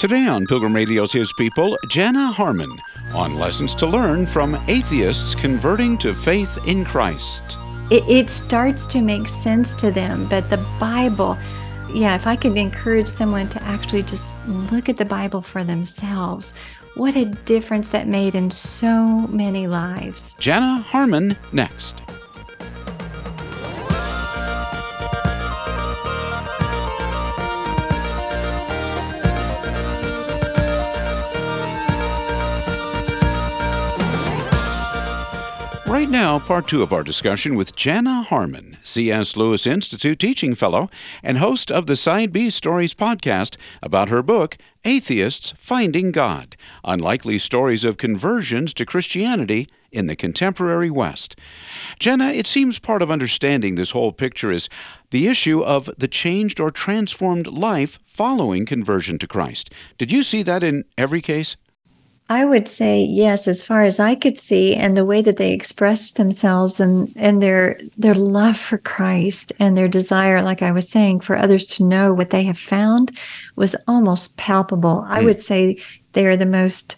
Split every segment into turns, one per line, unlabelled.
Today on Pilgrim Radio's His People, Jana Harmon on lessons to learn from atheists converting to faith in Christ.
It, it starts to make sense to them, but the Bible, yeah, if I could encourage someone to actually just look at the Bible for themselves, what a difference that made in so many lives.
Jana Harmon next. Now, part two of our discussion with Jana Harmon, C.S. Lewis Institute teaching fellow and host of the Side B Stories podcast about her book, Atheists Finding God Unlikely Stories of Conversions to Christianity in the Contemporary West. Jenna, it seems part of understanding this whole picture is the issue of the changed or transformed life following conversion to Christ. Did you see that in every case?
I would say yes, as far as I could see, and the way that they expressed themselves and and their their love for Christ and their desire, like I was saying, for others to know what they have found was almost palpable. Mm. I would say they are the most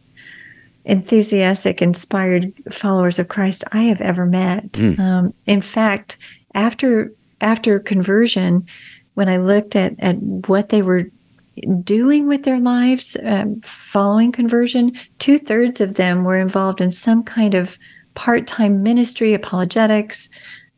enthusiastic, inspired followers of Christ I have ever met. Mm. Um, in fact, after after conversion, when I looked at at what they were doing with their lives um, following conversion, two thirds of them were involved in some kind of part time ministry, apologetics,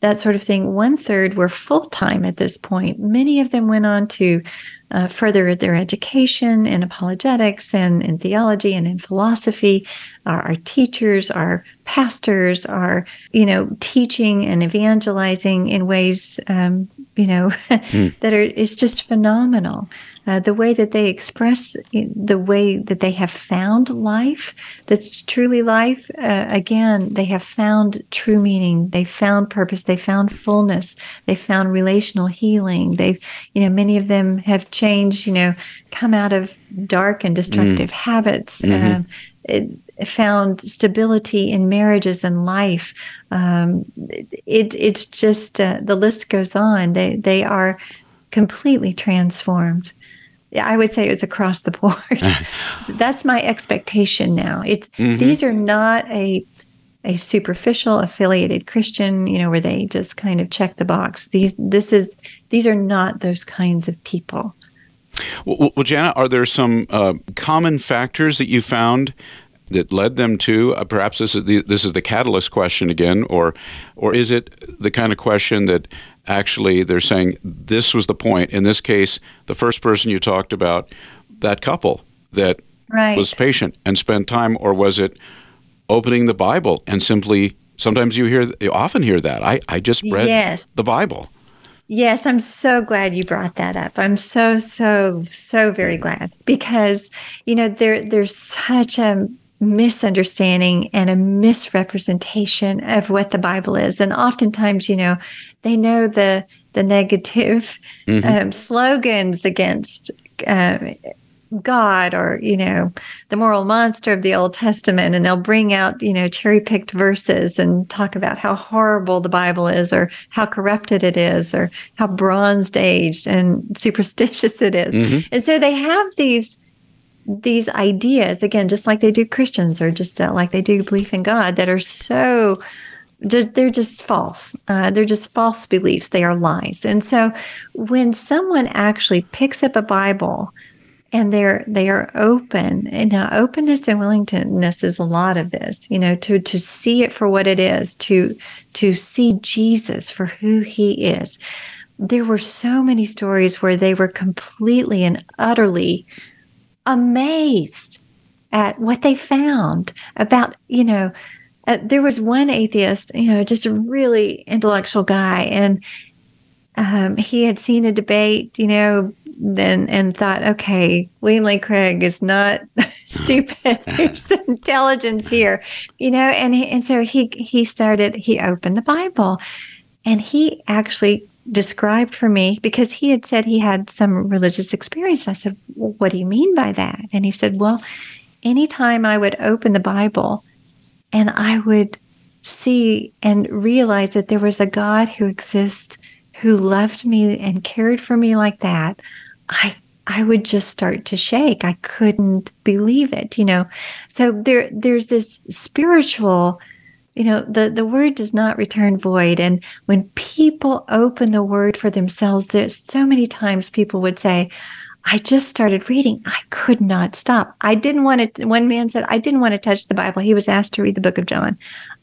that sort of thing. One third were full time at this point. Many of them went on to uh, further their education in apologetics and in theology and in philosophy. Our, our teachers, our pastors are, you know, teaching and evangelizing in ways, um, you know, mm. that are is just phenomenal uh, the way that they express the way that they have found life, that's truly life. Uh, again, they have found true meaning. They found purpose. They found fullness. They found relational healing. They've, you know, many of them have changed. You know, come out of dark and destructive mm. habits. Mm-hmm. Um, it, found stability in marriages and life. Um, it, it's just uh, the list goes on. They they are completely transformed. I would say it was across the board. That's my expectation now. It's mm-hmm. these are not a a superficial affiliated Christian, you know, where they just kind of check the box. These this is these are not those kinds of people.
Well, well Jana, are there some uh, common factors that you found that led them to? Uh, perhaps this is the this is the catalyst question again, or or is it the kind of question that actually they're saying this was the point. In this case, the first person you talked about, that couple that
right.
was patient and spent time, or was it opening the Bible and simply? Sometimes you hear, you often hear that. I, I just read yes. the Bible.
Yes, I'm so glad you brought that up. I'm so so so very mm. glad because you know there there's such a misunderstanding and a misrepresentation of what the Bible is. And oftentimes, you know, they know the the negative mm-hmm. um, slogans against uh, God or you know the moral monster of the Old Testament, and they'll bring out you know cherry picked verses and talk about how horrible the Bible is, or how corrupted it is, or how Bronze Age and superstitious it is. Mm-hmm. And so they have these these ideas again just like they do christians or just uh, like they do belief in god that are so they're just false. Uh, they're just false beliefs. They are lies. And so when someone actually picks up a bible and they're they are open and now openness and willingness is a lot of this you know to to see it for what it is to to see jesus for who he is. There were so many stories where they were completely and utterly amazed at what they found about, you know, uh, there was one atheist, you know, just a really intellectual guy, and um, he had seen a debate, you know, then and thought, okay, William Lane Craig is not stupid. There's intelligence here, you know, and he, and so he he started. He opened the Bible, and he actually described for me because he had said he had some religious experience. I said, well, What do you mean by that? And he said, Well, anytime I would open the Bible and I would see and realize that there was a God who exists who loved me and cared for me like that, I I would just start to shake. I couldn't believe it, you know. So there there's this spiritual you know the the word does not return void and when people open the word for themselves there's so many times people would say I just started reading. I could not stop. I didn't want to. One man said, I didn't want to touch the Bible. He was asked to read the book of John.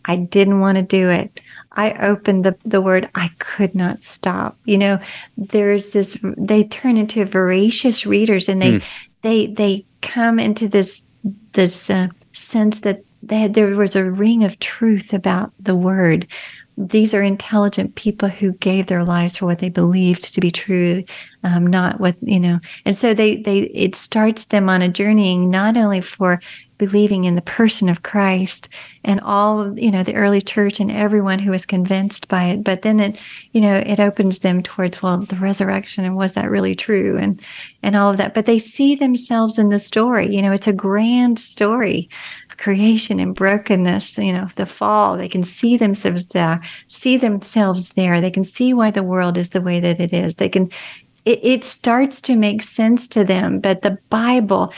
I didn't want to do it. I opened the, the word, I could not stop. You know, there's this, they turn into voracious readers and they, mm. they, they come into this, this uh, sense that they there was a ring of truth about the word. These are intelligent people who gave their lives for what they believed to be true, um, not what you know. And so they they it starts them on a journeying not only for believing in the person of Christ and all you know the early church and everyone who was convinced by it but then it you know it opens them towards well the resurrection and was that really true and and all of that but they see themselves in the story you know it's a grand story creation and brokenness you know the fall. They can see themselves there see themselves there. They can see why the world is the way that it is. They can it, it starts to make sense to them. But the bible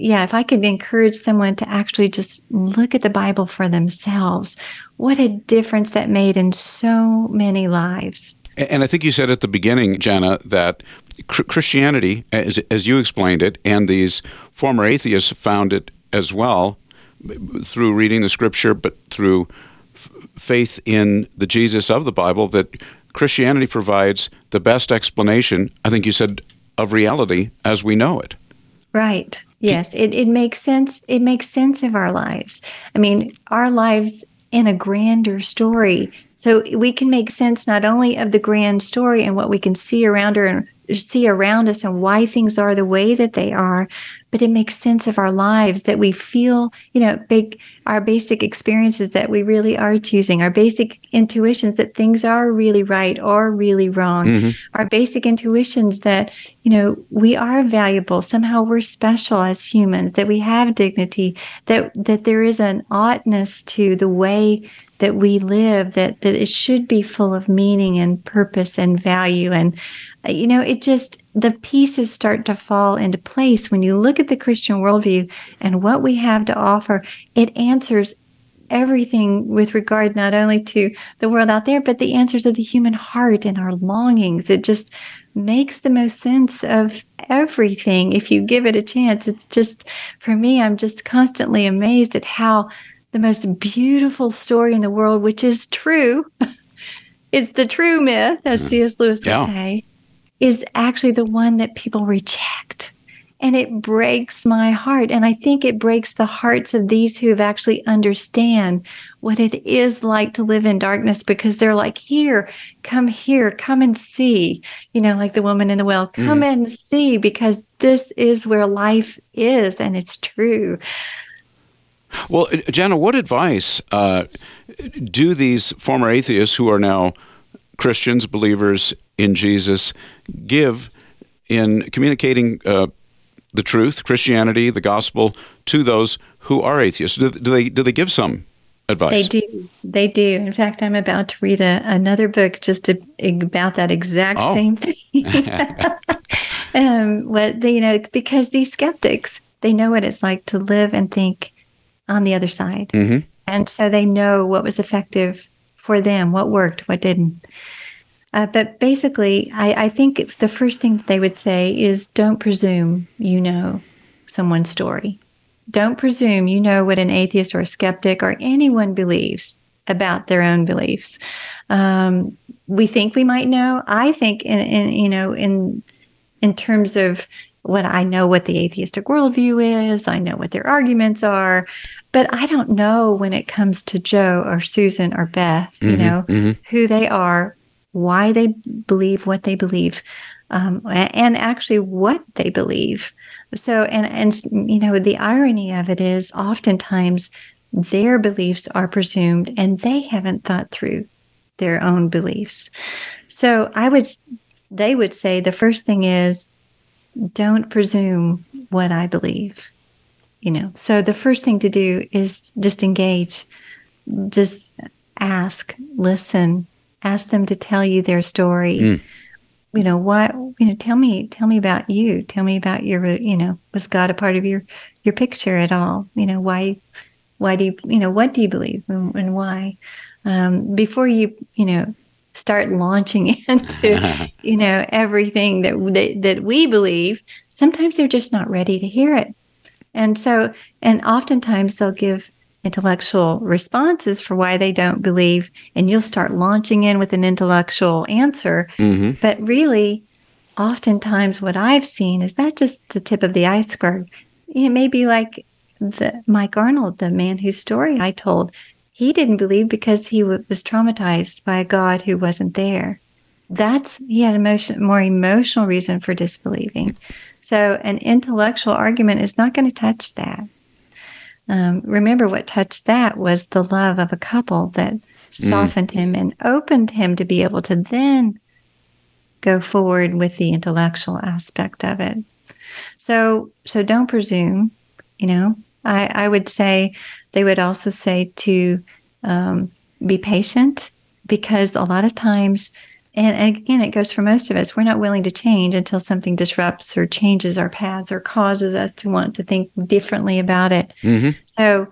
yeah, if I could encourage someone to actually just look at the Bible for themselves, what a difference that made in so many lives.
And I think you said at the beginning, Jana, that Christianity, as, as you explained it, and these former atheists found it as well through reading the scripture, but through f- faith in the Jesus of the Bible, that Christianity provides the best explanation, I think you said, of reality as we know it.
Right. Yes, it, it makes sense. It makes sense of our lives. I mean, our lives in a grander story. So we can make sense not only of the grand story and what we can see around her and see around us and why things are the way that they are, but it makes sense of our lives that we feel, you know, big, our basic experiences that we really are choosing, our basic intuitions that things are really right or really wrong, mm-hmm. our basic intuitions that, you know, we are valuable. Somehow we're special as humans, that we have dignity, that, that there is an oughtness to the way that we live, that, that it should be full of meaning and purpose and value. And, you know, it just, the pieces start to fall into place when you look at the Christian worldview and what we have to offer. It answers everything with regard not only to the world out there, but the answers of the human heart and our longings. It just makes the most sense of everything if you give it a chance. It's just, for me, I'm just constantly amazed at how the most beautiful story in the world, which is true, it's the true myth, as mm. C.S. Lewis would yeah. say, is actually the one that people reject. And it breaks my heart. And I think it breaks the hearts of these who have actually understand what it is like to live in darkness because they're like, here, come here, come and see. You know, like the woman in the well, come mm. and see because this is where life is and it's true.
Well, Jana, what advice uh, do these former atheists who are now Christians, believers in Jesus, give in communicating uh, the truth, Christianity, the gospel to those who are atheists? Do, do, they do they give some advice?
They do. They do. In fact, I'm about to read a, another book just to, about that exact oh. same thing. um, what they, you know, because these skeptics they know what it's like to live and think on the other side. Mm-hmm. And so they know what was effective for them, what worked, what didn't. Uh, but basically, I, I think the first thing they would say is don't presume you know someone's story. Don't presume you know what an atheist or a skeptic or anyone believes about their own beliefs. Um, we think we might know. I think, in, in you know, in in terms of what I know what the atheistic worldview is, I know what their arguments are. But I don't know when it comes to Joe or Susan or Beth, you mm-hmm, know, mm-hmm. who they are, why they believe what they believe, um, and actually what they believe. So, and, and, you know, the irony of it is oftentimes their beliefs are presumed and they haven't thought through their own beliefs. So I would, they would say the first thing is don't presume what I believe you know so the first thing to do is just engage just ask listen ask them to tell you their story mm. you know, what? you know, tell me, tell me about you. Tell me about your, you know, was God a part of your, your picture at all? You know, why, why do you, you know, what do you believe and, and why? Um, before you, you know, start launching into, you know, everything that, that, that we believe, sometimes they're just not ready to hear it. And so, and oftentimes they'll give intellectual responses for why they don't believe, and you'll start launching in with an intellectual answer. Mm-hmm. But really, oftentimes what I've seen is that just the tip of the iceberg. It may be like the Mike Arnold, the man whose story I told. He didn't believe because he w- was traumatized by a God who wasn't there. That's he had emotion, more emotional reason for disbelieving. So an intellectual argument is not going to touch that. Um, remember, what touched that was the love of a couple that mm. softened mm. him and opened him to be able to then go forward with the intellectual aspect of it. So, so don't presume. You know, I, I would say they would also say to um, be patient because a lot of times and again, it goes for most of us. We're not willing to change until something disrupts or changes our paths or causes us to want to think differently about it. Mm-hmm. So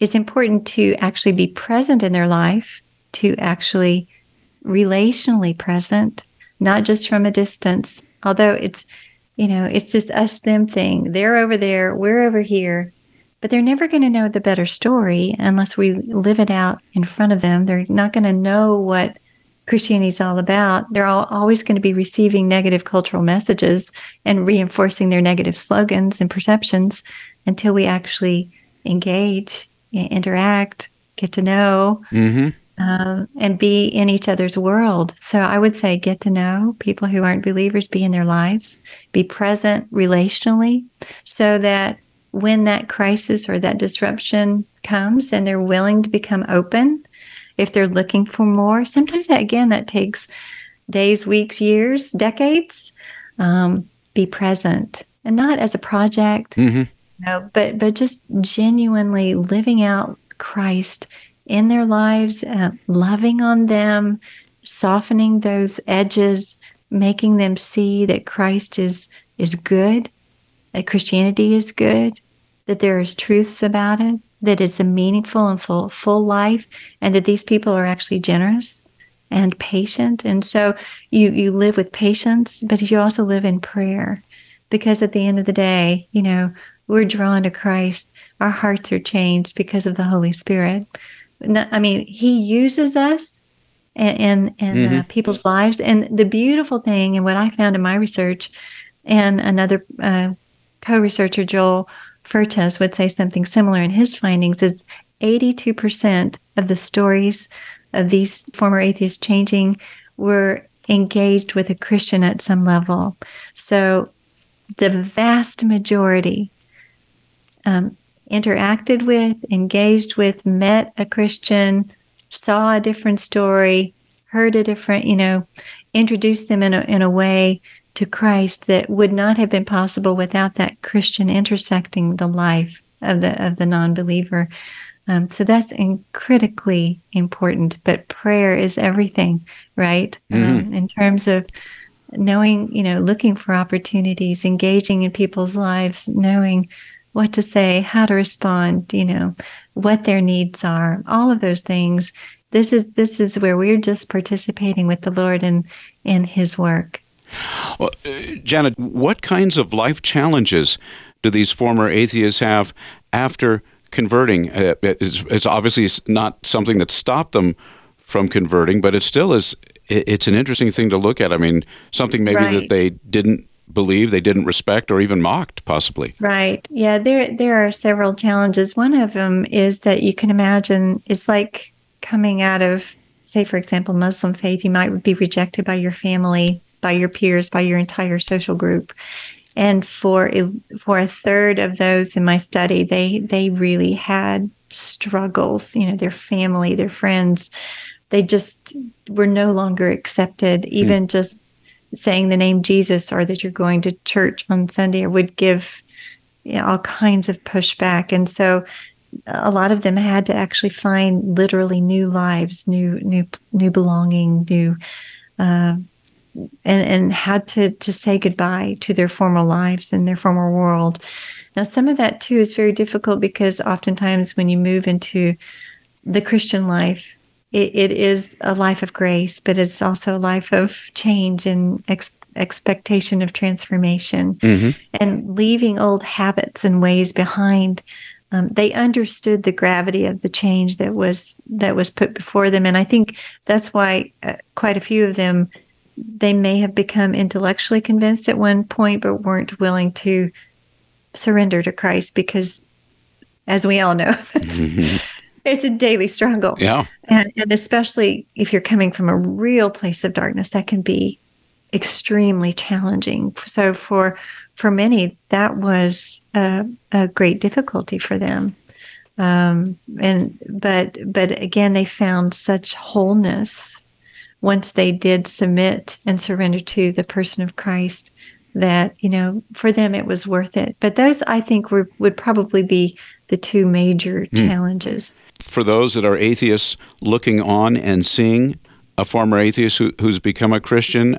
it's important to actually be present in their life, to actually relationally present, not just from a distance. Although it's, you know, it's this us them thing. They're over there, we're over here. But they're never going to know the better story unless we live it out in front of them. They're not going to know what Christianity is all about, they're all, always going to be receiving negative cultural messages and reinforcing their negative slogans and perceptions until we actually engage, interact, get to know, mm-hmm. uh, and be in each other's world. So I would say get to know people who aren't believers, be in their lives, be present relationally, so that when that crisis or that disruption comes and they're willing to become open if they're looking for more. Sometimes that again that takes days, weeks, years, decades. Um, be present and not as a project, mm-hmm. you know, but but just genuinely living out Christ in their lives, uh, loving on them, softening those edges, making them see that Christ is is good, that Christianity is good, that there is truths about it, that it's a meaningful and full full life and that these people are actually generous and patient. And so you you live with patience but you also live in prayer. Because at the end of the day you know we're drawn to Christ. Our hearts are changed because of the Holy Spirit. I mean he uses us in in, uh, mm-hmm. uh, people's lives. And the beautiful thing and what I found in my research and another uh, co-researcher Joel Furches would say something similar in his findings is 82% of the stories of these former atheists changing were engaged with a Christian at some level. So the vast majority um, interacted with, engaged with, met a Christian, saw a different story, heard a different, you know, introduced them in a, in a way to Christ that would not have been possible without that Christian intersecting the life of the of the non-believer. Um, so that's in, critically important. But prayer is everything, right? Mm-hmm. Um, in terms of knowing, you know, looking for opportunities, engaging in people's lives, knowing what to say, how to respond, you know, what their needs are, all of those things. This is this is where we're just participating with the Lord in in His work.
Well, uh, Janet, what kinds of life challenges do these former atheists have after converting? Uh, it's, it's, obviously not something that stopped them from converting, but it still is. It's an interesting thing to look at. I mean, something maybe right. that they didn't believe, they didn't respect, or even mocked, possibly.
Right. Yeah. There, there are several challenges. One of them is that you can imagine it's like coming out of, say, for example, Muslim faith. You might be rejected by your family by your peers, by your entire social group. And for a, for a third of those in my study, they they really had struggles. You know, their family, their friends, they just were no longer accepted. Hmm. Even mm. just saying the name Jesus or that you're going to church on Sunday would give you know, all kinds of pushback. And so a lot of them had to actually find literally new lives, new new new belonging, new uh, and, and had to, to say goodbye to their former lives and their former world. Now, some of that too is very difficult because oftentimes when you move into the Christian life, it, it is a life of grace, but it's also a life of change and ex- expectation of transformation mm-hmm. and leaving old habits and ways behind. Um, they understood the gravity of the change that was that was put before them, and I think that's why uh, quite a few of them they may have become intellectually convinced at one point, but weren't willing to surrender to Christ because, as we all know, mm-hmm. it's a daily struggle.
Yeah.
And, and especially if you're coming from a real place of darkness, that can be extremely challenging. So for for many, that was a, a great difficulty for them. Um, and but but again, they found such wholeness once they did submit and surrender to the person of Christ that you know for them it was worth it but those i think were, would probably be the two major mm. challenges
for those that are atheists looking on and seeing a former atheist who, who's become a christian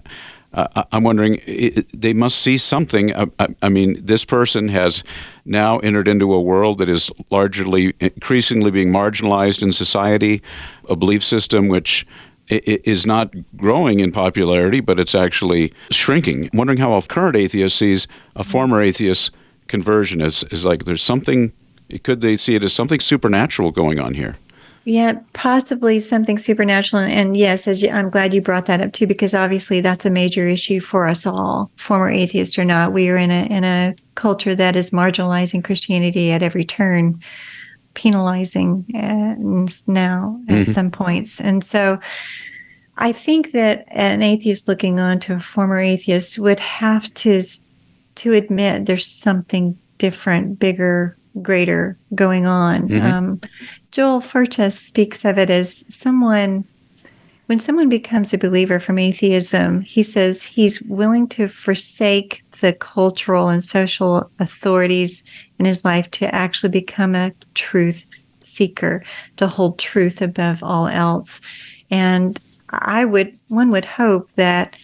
uh, I'm wondering, it, they must see something. Uh, I, I, mean, this person has now entered into a world that is largely, increasingly being marginalized in society, a belief system which is not growing in popularity, but it's actually shrinking. I'm wondering how a current atheist sees a former atheist conversion is, is like there's something, could they see it as something supernatural going on here?
Yeah, possibly something supernatural. And yes, you, I'm glad you brought that up too, because obviously that's a major issue for us all, former atheist or not. We are in a in a culture that is marginalizing Christianity at every turn penalizing uh, now at mm-hmm. some points. And so I think that an atheist looking on to a former atheist would have to to admit there's something different, bigger, greater going on. Mm-hmm. Um, Joel Furches speaks of it as someone when someone becomes a believer from atheism, he says he's willing to forsake the cultural and social authorities in his life to actually become a truth seeker, to hold truth above all else. And I would, one would hope that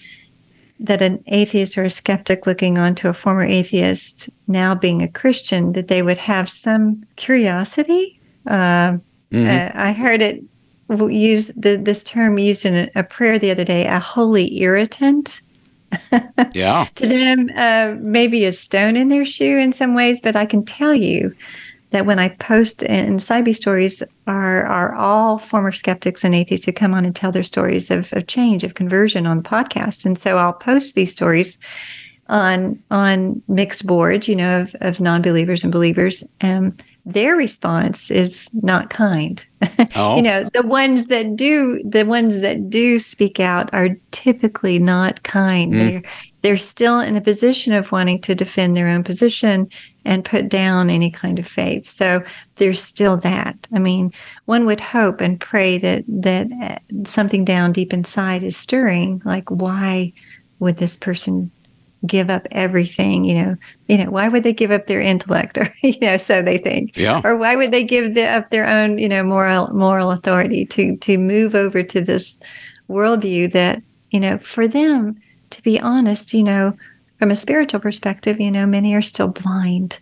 that an atheist or a skeptic looking onto a former atheist now being a Christian, that they would have some curiosity. Uh, mm-hmm. uh, I heard it use the, this term used in a, a prayer the other day, a holy irritant.
Yeah.
to them, uh, maybe a stone in their shoe in some ways, but I can tell you that when I post in Side B stories are are all former skeptics and atheists who come on and tell their stories of, of change, of conversion on the podcast. And so I'll post these stories on on mixed boards, you know, of, of non-believers and believers. And their response is not kind. Oh. you know, the ones that do the ones that do speak out are typically not kind. Mm. They're they're still in a position of wanting to defend their own position and put down any kind of faith. So there's still that. I mean, one would hope and pray that that uh, something down deep inside is stirring. Like, why would this person give up everything? You know, you know, why would they give up their intellect, or you know, so they think,
yeah,
or why would they give the, up their own, you know, moral moral authority to to move over to this worldview that you know, for them to be honest, you know, from a spiritual perspective, you know, many are still blind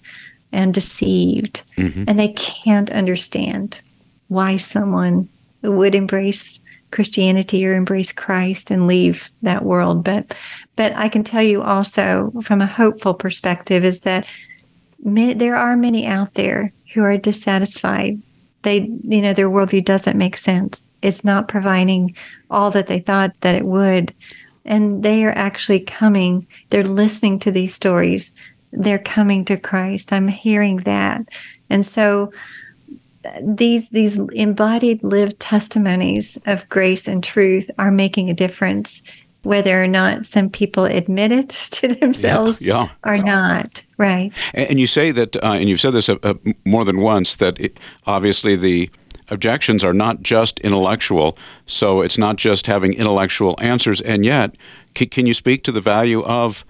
and deceived, mm-hmm. and they can't understand why someone would embrace Christianity or embrace Christ and leave that world. But, but I can tell you also from a hopeful perspective is that there are many out there who are dissatisfied. They, you know, their worldview doesn't make sense. It's not providing all that they thought that it would and they are actually coming they're listening to these stories they're coming to christ i'm hearing that and so these these embodied lived testimonies of grace and truth are making a difference whether or not some people admit it to themselves
yeah, yeah.
or not right
and, and you say that uh, and you've said this uh, uh, more than once that it, obviously the objections are not just intellectual, so it's not just having intellectual answers. And yet, c- can you speak to the value of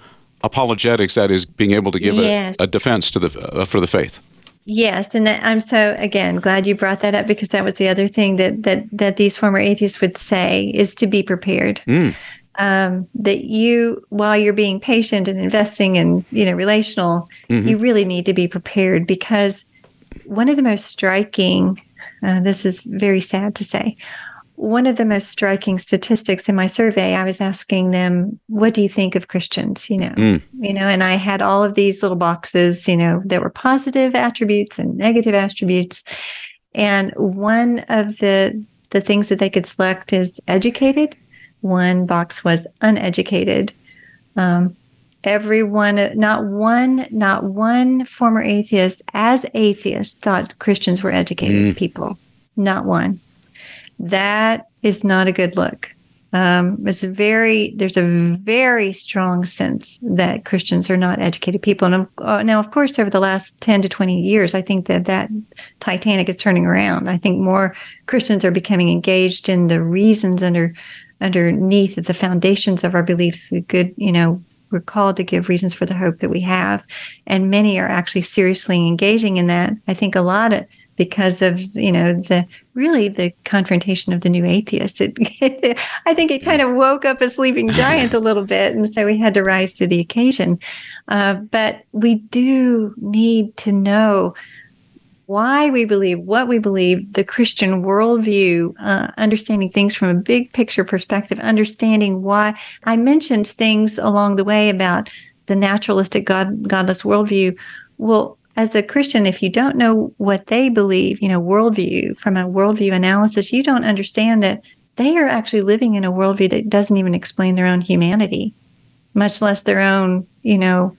apologetics? That is, being able to give yes. a, a, defense to the uh, for the faith.
Yes, and that, I'm so again glad you brought that up because that was the other thing that that that these former atheists would say is to be prepared. Mm. Um, that you, while you're being patient and investing in, you know, relational, mm-hmm. you really need to be prepared because one of the most striking, uh, this is very sad to say, one of the most striking statistics in my survey, I was asking them, "What do you think of Christians?" You know, mm. you know, and I had all of these little boxes, you know, that were positive attributes and negative attributes, and one of the the things that they could select is educated. One box was uneducated. Um, everyone, not one, not one former atheist, as atheist, thought Christians were educated mm. people. Not one that is not a good look. Um, it's very there's a very strong sense that Christians are not educated people. And uh, now, of course, over the last ten to twenty years, I think that that Titanic is turning around. I think more Christians are becoming engaged in the reasons under underneath the foundations of our belief. The good, you know, we're called to give reasons for the hope that we have, and many are actually seriously engaging in that. I think a lot of because of you know the really the confrontation of the new atheists. It, I think it kind of woke up a sleeping giant a little bit, and so we had to rise to the occasion. Uh, but we do need to know why we believe what we believe, the Christian worldview, uh, understanding things from a big picture perspective, understanding why I mentioned things along the way about the naturalistic God, godless worldview. Well, as a Christian, if you don't know what they believe, you know, worldview, from a worldview analysis, you don't understand that they are actually living in a worldview that doesn't even explain their own humanity, much less their own, you know,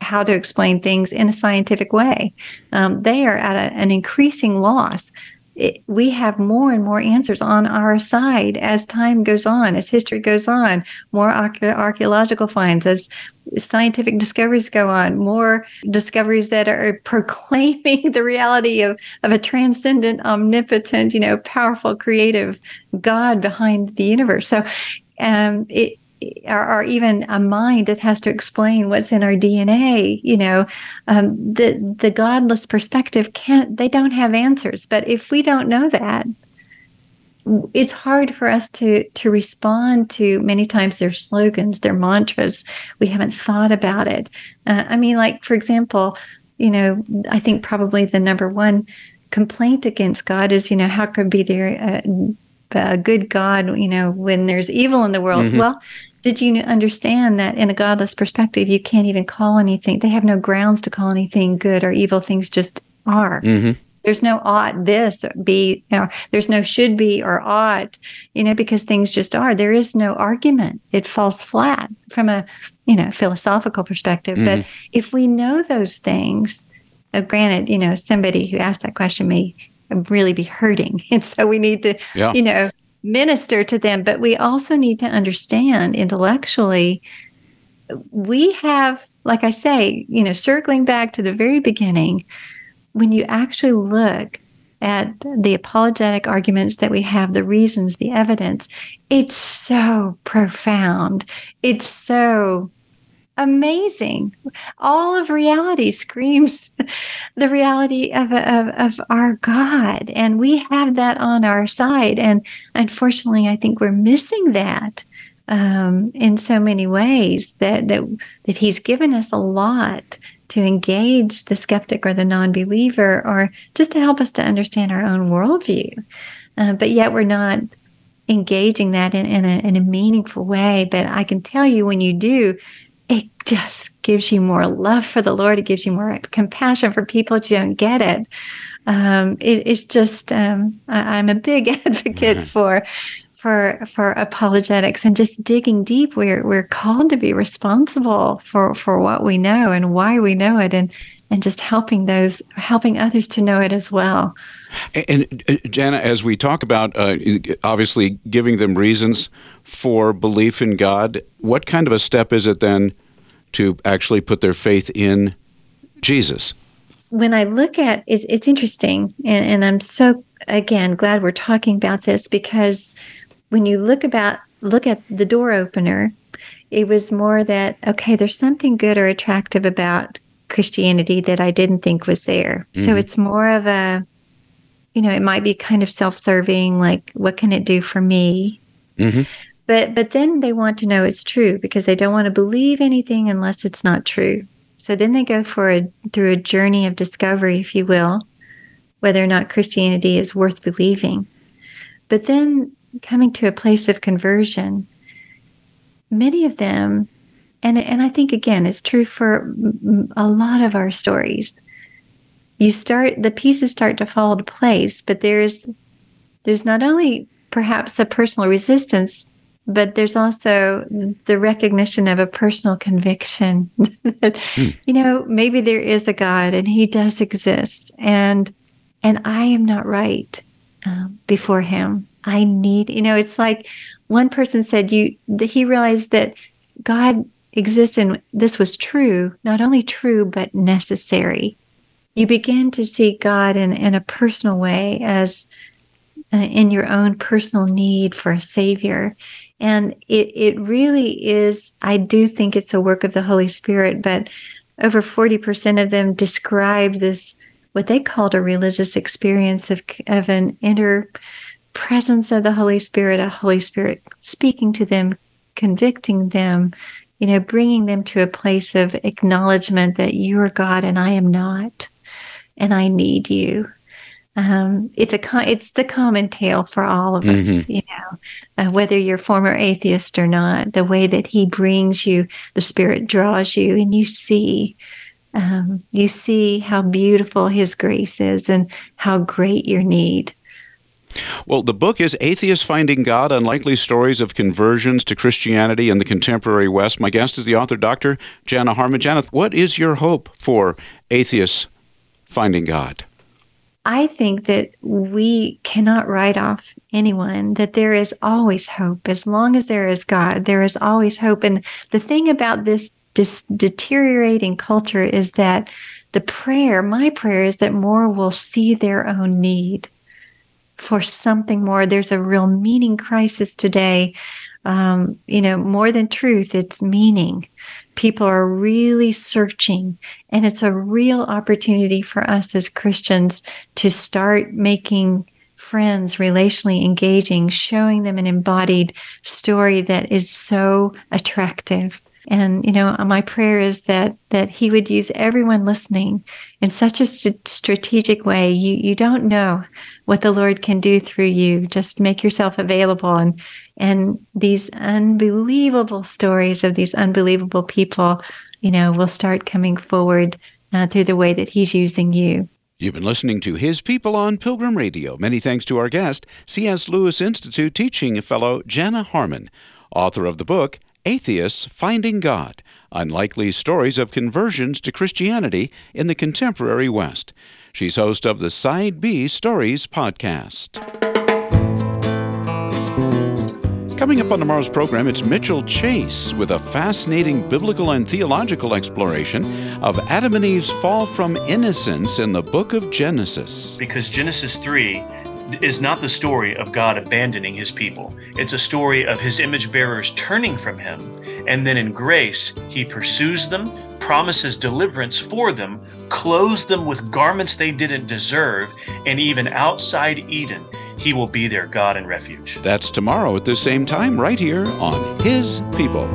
how to explain things in a scientific way. Um, they are at a, an increasing loss. It, we have more and more answers on our side as time goes on, as history goes on, more archaeological finds, as scientific discoveries go on, more discoveries that are proclaiming the reality of, of a transcendent, omnipotent, you know, powerful, creative God behind the universe. So um, it, or, or, even a mind that has to explain what's in our DNA, you know, um, the the godless perspective can't. They don't have answers. But if we don't know that, it's hard for us to to respond to many times their slogans their mantras we haven't thought about it uh, i mean like for example you know i think probably the number one complaint against god is you know how could be there a, a good god you know when there's evil in the world mm-hmm. well did you understand that in a godless perspective you can't even call anything they have no grounds to call anything good or evil things just are mm-hmm. There's no ought this be, you know, there's no should be or ought, you know, because things just are. There is no argument. It falls flat from a, you know, philosophical perspective. Mm-hmm. But if we know those things, uh, granted, you know, somebody who asked that question may really be hurting. And so we need to, yeah. you know, minister to them. But we also need to understand intellectually, we have, like I say, you know, circling back to the very beginning, when you actually look at the apologetic arguments that we have, the reasons, the evidence, it's so profound. It's so amazing. All of reality screams the reality of, of, of our God. And we have that on our side. And unfortunately, I think we're missing that um, in so many ways that, that, that He's given us a lot to engage the skeptic or the non believer, or just to help us to understand our own worldview. Uh, but yet we're not engaging that in, in, a, in a meaningful way. But I can tell you when you do, it just gives you more love for the Lord. It gives you more compassion for people that you don't get it. Um, it it's just, um, I, am a big advocate mm-hmm. for for for apologetics and just digging deep we're we're called to be responsible for for what we know and why we know it and and just helping those helping others to know it as well
and, and uh, Jana as we talk about uh, obviously giving them reasons for belief in God what kind of a step is it then to actually put their faith in Jesus
when I look at it, it's interesting, and, and I'm so again glad we're talking about this because when you look about look at the door opener, it was more that okay, there's something good or attractive about Christianity that I didn't think was there. Mm-hmm. So it's more of a you know, it might be kind of self-serving like what can it do for me? Mm-hmm. But but then they want to know it's true because they don't want to believe anything unless it's not true. So then they go for a through a journey of discovery, if you will, whether or not Christianity is worth believing. But then coming to a place of conversion, many of them, and and I think again it's true for a lot of our stories. You start the pieces start to fall into place, but there's there's not only perhaps a personal resistance, but there's also the recognition of a personal conviction that mm. you know maybe there is a God and He does exist, and and I am not right um, before Him. I need, you know, it's like one person said you he realized that God exists and this was true, not only true but necessary. You begin to see God in in a personal way as uh, in your own personal need for a savior and it it really is i do think it's a work of the holy spirit but over 40% of them describe this what they called a religious experience of of an inner presence of the holy spirit a holy spirit speaking to them convicting them you know bringing them to a place of acknowledgement that you are god and i am not and i need you um, it's a it's the common tale for all of mm-hmm. us, you know, uh, whether you're former atheist or not. The way that he brings you, the Spirit draws you, and you see, um, you see how beautiful His grace is, and how great your need.
Well, the book is Atheists Finding God Unlikely Stories of Conversions to Christianity in the Contemporary West. My guest is the author, Dr. Jana Harmon. Jana, what is your hope for Atheists Finding God?
I think that we cannot write off anyone, that there is always hope. As long as there is God, there is always hope. And the thing about this dis- deteriorating culture is that the prayer, my prayer, is that more will see their own need for something more. There's a real meaning crisis today. Um, you know, more than truth, it's meaning people are really searching. And it's a real opportunity for us as Christians to start making friends relationally engaging, showing them an embodied story that is so attractive. And you know, my prayer is that that he would use everyone listening in such a st- strategic way. You you don't know what the Lord can do through you. Just make yourself available and and these unbelievable stories of these unbelievable people, you know, will start coming forward uh, through the way that He's using you.
You've been listening to His People on Pilgrim Radio. Many thanks to our guest, C.S. Lewis Institute teaching fellow Jana Harmon, author of the book Atheists Finding God Unlikely Stories of Conversions to Christianity in the Contemporary West. She's host of the Side B Stories podcast. Coming up on tomorrow's program, it's Mitchell Chase with a fascinating biblical and theological exploration of Adam and Eve's fall from innocence in the book of Genesis.
Because Genesis 3 is not the story of God abandoning his people. It's a story of his image bearers turning from him. And then in grace, he pursues them, promises deliverance for them, clothes them with garments they didn't deserve, and even outside Eden, he will be their God and refuge.
That's tomorrow at the same time, right here on His People.